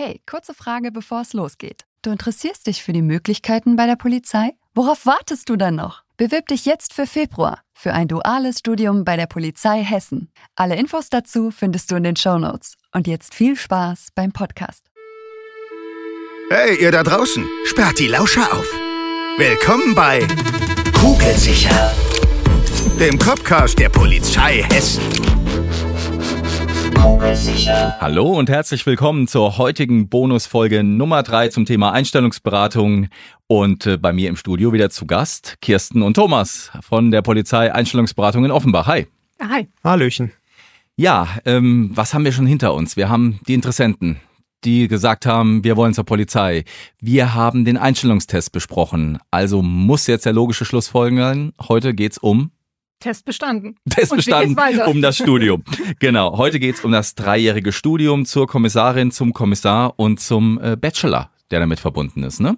Hey, kurze Frage, bevor es losgeht. Du interessierst dich für die Möglichkeiten bei der Polizei? Worauf wartest du dann noch? Bewirb dich jetzt für Februar für ein duales Studium bei der Polizei Hessen. Alle Infos dazu findest du in den Show Notes. Und jetzt viel Spaß beim Podcast. Hey, ihr da draußen, sperrt die Lauscher auf. Willkommen bei Kugelsicher, dem Copcast der Polizei Hessen. Hallo und herzlich willkommen zur heutigen Bonusfolge Nummer 3 zum Thema Einstellungsberatung. Und äh, bei mir im Studio wieder zu Gast Kirsten und Thomas von der Polizei Einstellungsberatung in Offenbach. Hi. Hi. Hallöchen. Ja, ähm, was haben wir schon hinter uns? Wir haben die Interessenten, die gesagt haben, wir wollen zur Polizei. Wir haben den Einstellungstest besprochen. Also muss jetzt der logische Schluss folgen. Heute geht's um Test bestanden. Test bestanden um das Studium. genau. Heute geht's um das dreijährige Studium zur Kommissarin, zum Kommissar und zum äh, Bachelor, der damit verbunden ist, ne?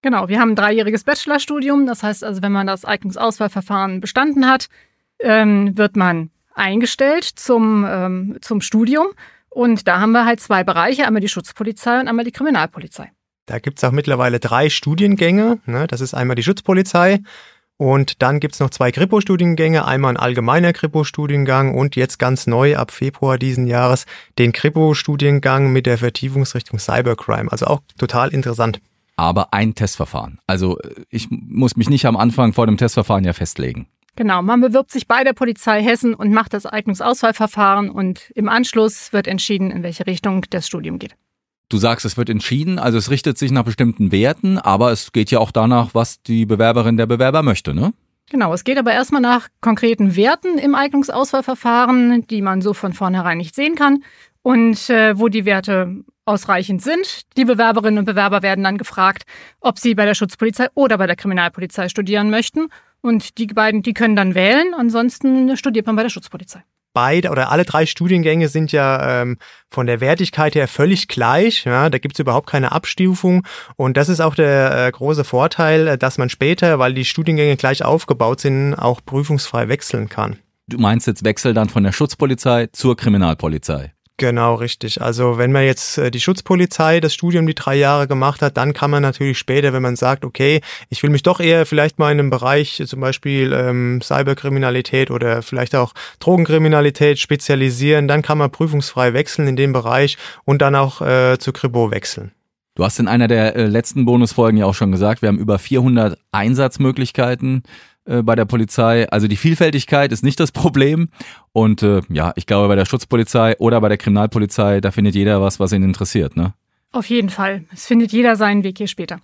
Genau, wir haben ein dreijähriges Bachelorstudium. Das heißt also, wenn man das Eignungsauswahlverfahren bestanden hat, ähm, wird man eingestellt zum, ähm, zum Studium. Und da haben wir halt zwei Bereiche, einmal die Schutzpolizei und einmal die Kriminalpolizei. Da gibt's auch mittlerweile drei Studiengänge. Ne? Das ist einmal die Schutzpolizei, und dann gibt's noch zwei Kripo-Studiengänge, einmal ein allgemeiner Kripo-Studiengang und jetzt ganz neu ab Februar diesen Jahres den Kripo-Studiengang mit der Vertiefungsrichtung Cybercrime. Also auch total interessant. Aber ein Testverfahren. Also ich muss mich nicht am Anfang vor dem Testverfahren ja festlegen. Genau, man bewirbt sich bei der Polizei Hessen und macht das Eignungsauswahlverfahren und im Anschluss wird entschieden, in welche Richtung das Studium geht. Du sagst, es wird entschieden, also es richtet sich nach bestimmten Werten, aber es geht ja auch danach, was die Bewerberin der Bewerber möchte, ne? Genau, es geht aber erstmal nach konkreten Werten im Eignungsauswahlverfahren, die man so von vornherein nicht sehen kann. Und äh, wo die Werte ausreichend sind, die Bewerberinnen und Bewerber werden dann gefragt, ob sie bei der Schutzpolizei oder bei der Kriminalpolizei studieren möchten. Und die beiden, die können dann wählen, ansonsten studiert man bei der Schutzpolizei beide oder alle drei Studiengänge sind ja ähm, von der Wertigkeit her völlig gleich. Ja, da gibt's überhaupt keine Abstufung. Und das ist auch der äh, große Vorteil, äh, dass man später, weil die Studiengänge gleich aufgebaut sind, auch prüfungsfrei wechseln kann. Du meinst jetzt Wechsel dann von der Schutzpolizei zur Kriminalpolizei? Genau, richtig. Also wenn man jetzt äh, die Schutzpolizei das Studium die drei Jahre gemacht hat, dann kann man natürlich später, wenn man sagt, okay, ich will mich doch eher vielleicht mal in einem Bereich, zum Beispiel ähm, Cyberkriminalität oder vielleicht auch Drogenkriminalität spezialisieren, dann kann man prüfungsfrei wechseln in dem Bereich und dann auch äh, zu Kribo wechseln. Du hast in einer der äh, letzten Bonusfolgen ja auch schon gesagt, wir haben über 400 Einsatzmöglichkeiten äh, bei der Polizei. Also die Vielfältigkeit ist nicht das Problem. Und äh, ja, ich glaube, bei der Schutzpolizei oder bei der Kriminalpolizei, da findet jeder was, was ihn interessiert, ne? Auf jeden Fall. Es findet jeder seinen Weg hier später.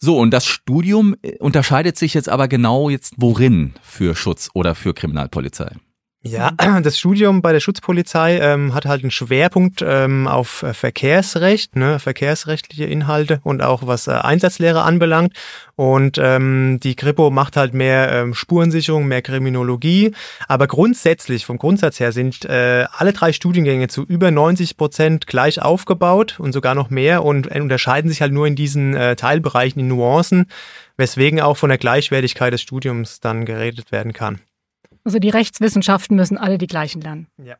So, und das Studium äh, unterscheidet sich jetzt aber genau jetzt worin für Schutz oder für Kriminalpolizei? Ja, das Studium bei der Schutzpolizei ähm, hat halt einen Schwerpunkt ähm, auf äh, Verkehrsrecht, ne, verkehrsrechtliche Inhalte und auch was äh, Einsatzlehre anbelangt. Und ähm, die Kripo macht halt mehr ähm, Spurensicherung, mehr Kriminologie. Aber grundsätzlich, vom Grundsatz her, sind äh, alle drei Studiengänge zu über 90 Prozent gleich aufgebaut und sogar noch mehr und unterscheiden sich halt nur in diesen äh, Teilbereichen, in Nuancen, weswegen auch von der Gleichwertigkeit des Studiums dann geredet werden kann. Also die Rechtswissenschaften müssen alle die gleichen lernen. Ja.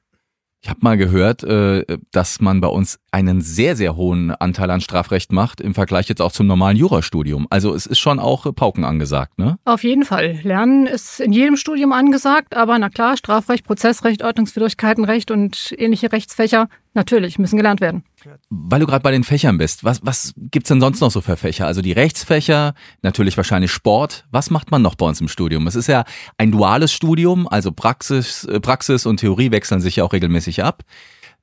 Ich habe mal gehört, äh, dass man bei uns einen sehr, sehr hohen Anteil an Strafrecht macht im Vergleich jetzt auch zum normalen Jurastudium. Also es ist schon auch Pauken angesagt, ne? Auf jeden Fall. Lernen ist in jedem Studium angesagt, aber na klar, Strafrecht, Prozessrecht, Ordnungswidrigkeitenrecht und ähnliche Rechtsfächer Natürlich, müssen gelernt werden. Weil du gerade bei den Fächern bist, was, was gibt's denn sonst noch so für Fächer? Also die Rechtsfächer, natürlich wahrscheinlich Sport. Was macht man noch bei uns im Studium? Es ist ja ein duales Studium, also Praxis, äh, Praxis und Theorie wechseln sich ja auch regelmäßig ab.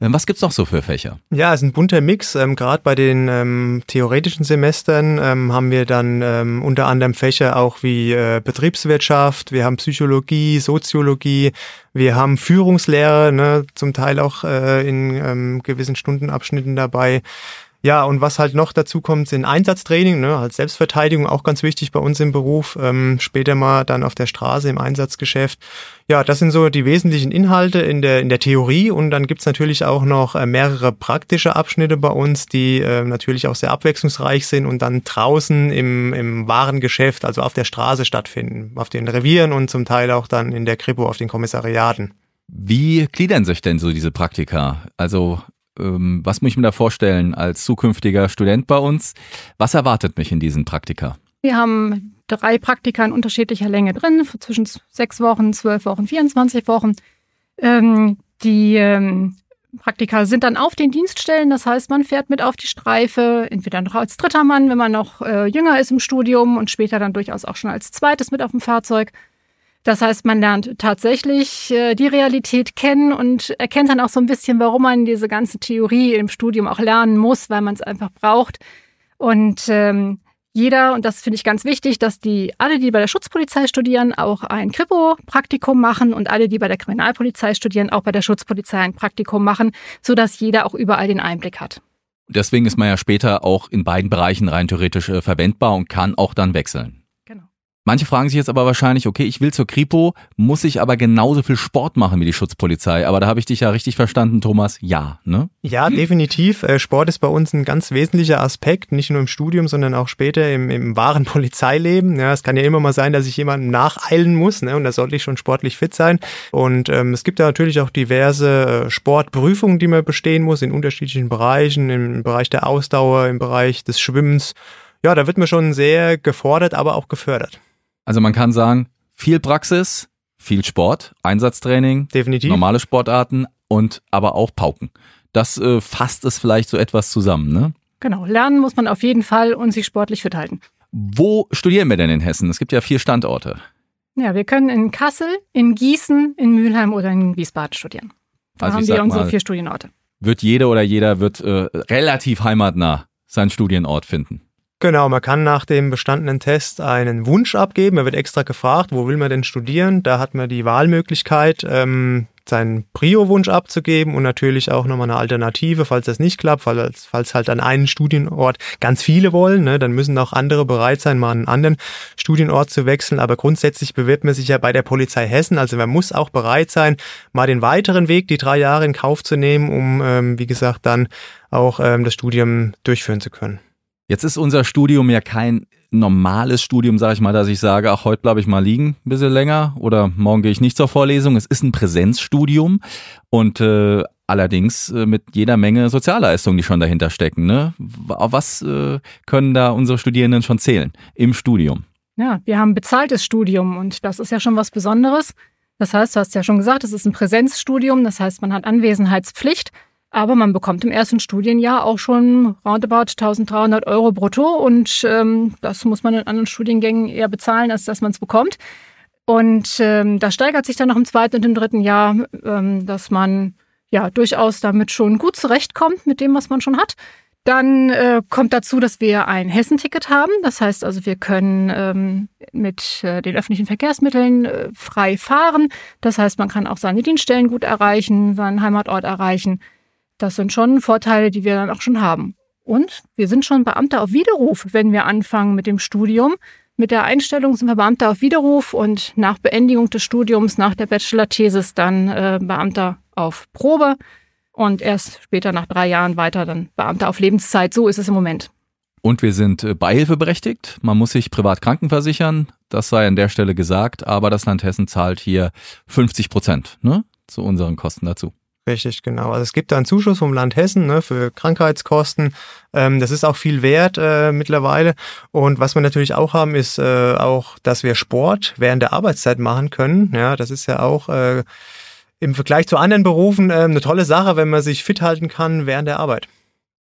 Ähm, was gibt's noch so für Fächer? Ja, es ist ein bunter Mix. Ähm, Gerade bei den ähm, theoretischen Semestern ähm, haben wir dann ähm, unter anderem Fächer auch wie äh, Betriebswirtschaft, wir haben Psychologie, Soziologie, wir haben Führungslehre, ne, zum Teil auch äh, in ähm, gewissen Stundenabschnitten dabei. Ja, und was halt noch dazu kommt, sind Einsatztraining, ne, als Selbstverteidigung auch ganz wichtig bei uns im Beruf, ähm, später mal dann auf der Straße im Einsatzgeschäft. Ja, das sind so die wesentlichen Inhalte in der, in der Theorie und dann gibt's natürlich auch noch äh, mehrere praktische Abschnitte bei uns, die äh, natürlich auch sehr abwechslungsreich sind und dann draußen im, im Warengeschäft, also auf der Straße stattfinden, auf den Revieren und zum Teil auch dann in der Kripo auf den Kommissariaten. Wie gliedern sich denn so diese Praktika? Also Ähm, was muss ich mir da vorstellen als zukünftiger Student bei uns? Was erwartet mich in diesen Praktika? Wir haben drei Praktika in unterschiedlicher Länge drin, zwischen sechs Wochen, zwölf Wochen, 24 Wochen. Ähm, die ähm, Praktika sind dann auf den Dienststellen, das heißt, man fährt mit auf die Streife, entweder noch als dritter Mann, wenn man noch äh, jünger ist im Studium und später dann durchaus auch schon als zweites mit auf dem Fahrzeug. Das heißt, man lernt tatsächlich äh, die Realität kennen und erkennt dann auch so ein bisschen, warum man diese ganze Theorie im Studium auch lernen muss, weil man es einfach braucht. Und ähm, jeder, und das finde ich ganz wichtig, dass die alle, die bei der Schutzpolizei studieren, auch ein Kripo-Praktikum machen und alle, die bei der Kriminalpolizei studieren, auch bei der Schutzpolizei ein Praktikum machen, sodass jeder auch überall den Einblick hat. Deswegen ist man ja später auch in beiden Bereichen rein theoretisch äh, verwendbar und kann auch dann wechseln. Manche fragen sich jetzt aber wahrscheinlich, okay, ich will zur Kripo, muss ich aber genauso viel Sport machen wie die Schutzpolizei. Aber da habe ich dich ja richtig verstanden, Thomas. Ja, ne? Ja, definitiv. Äh, Sport ist bei uns ein ganz wesentlicher Aspekt, nicht nur im Studium, sondern auch später im, im wahren Polizeileben. Ja, es kann ja immer mal sein, dass ich jemandem nacheilen muss, ne? Und da sollte ich schon sportlich fit sein. Und ähm, es gibt da natürlich auch diverse äh, Sportprüfungen, die man bestehen muss in unterschiedlichen Bereichen, im Bereich der Ausdauer, im Bereich des Schwimmens. Ja, da wird man schon sehr gefordert, aber auch gefördert. Also man kann sagen, viel Praxis, viel Sport, Einsatztraining, Definitiv. normale Sportarten und aber auch Pauken. Das äh, fasst es vielleicht so etwas zusammen, ne? Genau, lernen muss man auf jeden Fall und sich sportlich fit halten. Wo studieren wir denn in Hessen? Es gibt ja vier Standorte. Ja, wir können in Kassel, in Gießen, in Mülheim oder in Wiesbaden studieren. Da also haben wir unsere mal, vier Studienorte. Wird jede oder jeder wird äh, relativ heimatnah seinen Studienort finden. Genau, man kann nach dem bestandenen Test einen Wunsch abgeben. Er wird extra gefragt, wo will man denn studieren? Da hat man die Wahlmöglichkeit, ähm, seinen Prio-Wunsch abzugeben und natürlich auch nochmal eine Alternative, falls das nicht klappt, falls, falls halt an einen Studienort ganz viele wollen, ne, dann müssen auch andere bereit sein, mal einen anderen Studienort zu wechseln. Aber grundsätzlich bewirbt man sich ja bei der Polizei Hessen. Also man muss auch bereit sein, mal den weiteren Weg, die drei Jahre in Kauf zu nehmen, um, ähm, wie gesagt, dann auch ähm, das Studium durchführen zu können. Jetzt ist unser Studium ja kein normales Studium, sage ich mal, dass ich sage, ach, heute bleibe ich mal liegen ein bisschen länger oder morgen gehe ich nicht zur Vorlesung. Es ist ein Präsenzstudium und äh, allerdings äh, mit jeder Menge Sozialleistungen, die schon dahinter stecken. Ne? Auf was äh, können da unsere Studierenden schon zählen im Studium? Ja, wir haben bezahltes Studium und das ist ja schon was Besonderes. Das heißt, du hast ja schon gesagt, es ist ein Präsenzstudium, das heißt, man hat Anwesenheitspflicht. Aber man bekommt im ersten Studienjahr auch schon roundabout 1300 Euro brutto und ähm, das muss man in anderen Studiengängen eher bezahlen, als dass man es bekommt. Und ähm, das steigert sich dann noch im zweiten und im dritten Jahr, ähm, dass man ja durchaus damit schon gut zurechtkommt mit dem, was man schon hat. Dann äh, kommt dazu, dass wir ein Hessenticket haben. Das heißt also, wir können ähm, mit äh, den öffentlichen Verkehrsmitteln äh, frei fahren. Das heißt, man kann auch seine Dienststellen gut erreichen, seinen Heimatort erreichen. Das sind schon Vorteile, die wir dann auch schon haben. Und wir sind schon Beamte auf Widerruf, wenn wir anfangen mit dem Studium. Mit der Einstellung sind wir Beamte auf Widerruf und nach Beendigung des Studiums, nach der Bachelor-Thesis, dann äh, Beamter auf Probe und erst später nach drei Jahren weiter dann Beamter auf Lebenszeit. So ist es im Moment. Und wir sind äh, beihilfeberechtigt. Man muss sich privat krankenversichern. Das sei an der Stelle gesagt. Aber das Land Hessen zahlt hier 50 Prozent ne, zu unseren Kosten dazu. Richtig, genau. Also es gibt da einen Zuschuss vom Land Hessen ne, für Krankheitskosten. Ähm, das ist auch viel wert äh, mittlerweile. Und was wir natürlich auch haben, ist äh, auch, dass wir Sport während der Arbeitszeit machen können. Ja, das ist ja auch äh, im Vergleich zu anderen Berufen äh, eine tolle Sache, wenn man sich fit halten kann während der Arbeit.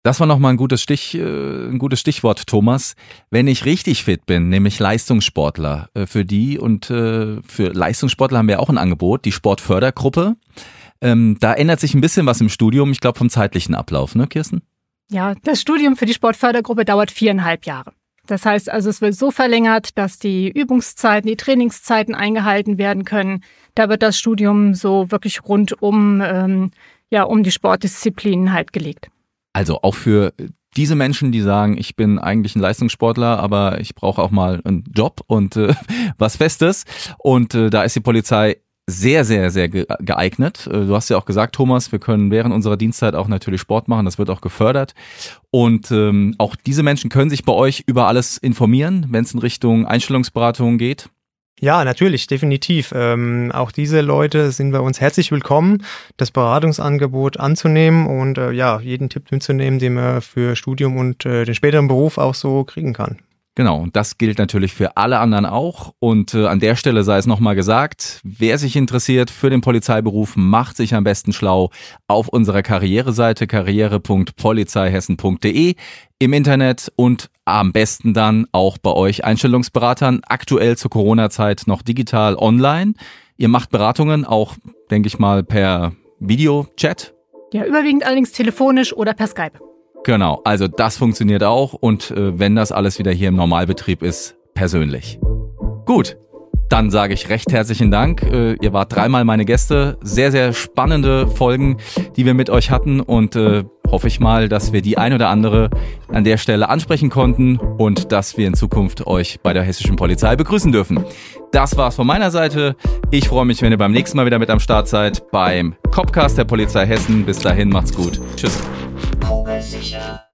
Das war nochmal ein gutes Stich, äh, ein gutes Stichwort, Thomas. Wenn ich richtig fit bin, nämlich Leistungssportler, äh, für die und äh, für Leistungssportler haben wir auch ein Angebot, die Sportfördergruppe. Ähm, da ändert sich ein bisschen was im Studium, ich glaube vom zeitlichen Ablauf, ne, Kirsten? Ja, das Studium für die Sportfördergruppe dauert viereinhalb Jahre. Das heißt also, es wird so verlängert, dass die Übungszeiten, die Trainingszeiten eingehalten werden können. Da wird das Studium so wirklich rund um, ähm, ja, um die Sportdisziplinen halt gelegt. Also auch für diese Menschen, die sagen, ich bin eigentlich ein Leistungssportler, aber ich brauche auch mal einen Job und äh, was Festes. Und äh, da ist die Polizei sehr, sehr, sehr geeignet. Äh, du hast ja auch gesagt, Thomas, wir können während unserer Dienstzeit auch natürlich Sport machen. Das wird auch gefördert. Und ähm, auch diese Menschen können sich bei euch über alles informieren, wenn es in Richtung Einstellungsberatung geht. Ja, natürlich, definitiv. Ähm, auch diese Leute sind bei uns herzlich willkommen, das Beratungsangebot anzunehmen und äh, ja, jeden Tipp mitzunehmen, den man für Studium und äh, den späteren Beruf auch so kriegen kann. Genau, und das gilt natürlich für alle anderen auch. Und äh, an der Stelle sei es nochmal gesagt, wer sich interessiert für den Polizeiberuf, macht sich am besten schlau auf unserer Karriereseite karriere.polizeihessen.de im Internet und am besten dann auch bei euch Einstellungsberatern, aktuell zur Corona-Zeit noch digital online. Ihr macht Beratungen auch, denke ich mal, per Videochat. Ja, überwiegend allerdings telefonisch oder per Skype. Genau, also das funktioniert auch und äh, wenn das alles wieder hier im Normalbetrieb ist, persönlich. Gut, dann sage ich recht herzlichen Dank. Äh, ihr wart dreimal meine Gäste. Sehr, sehr spannende Folgen, die wir mit euch hatten und äh, hoffe ich mal, dass wir die ein oder andere an der Stelle ansprechen konnten und dass wir in Zukunft euch bei der hessischen Polizei begrüßen dürfen. Das war's von meiner Seite. Ich freue mich, wenn ihr beim nächsten Mal wieder mit am Start seid beim Copcast der Polizei Hessen. Bis dahin macht's gut. Tschüss. Kugelsicher.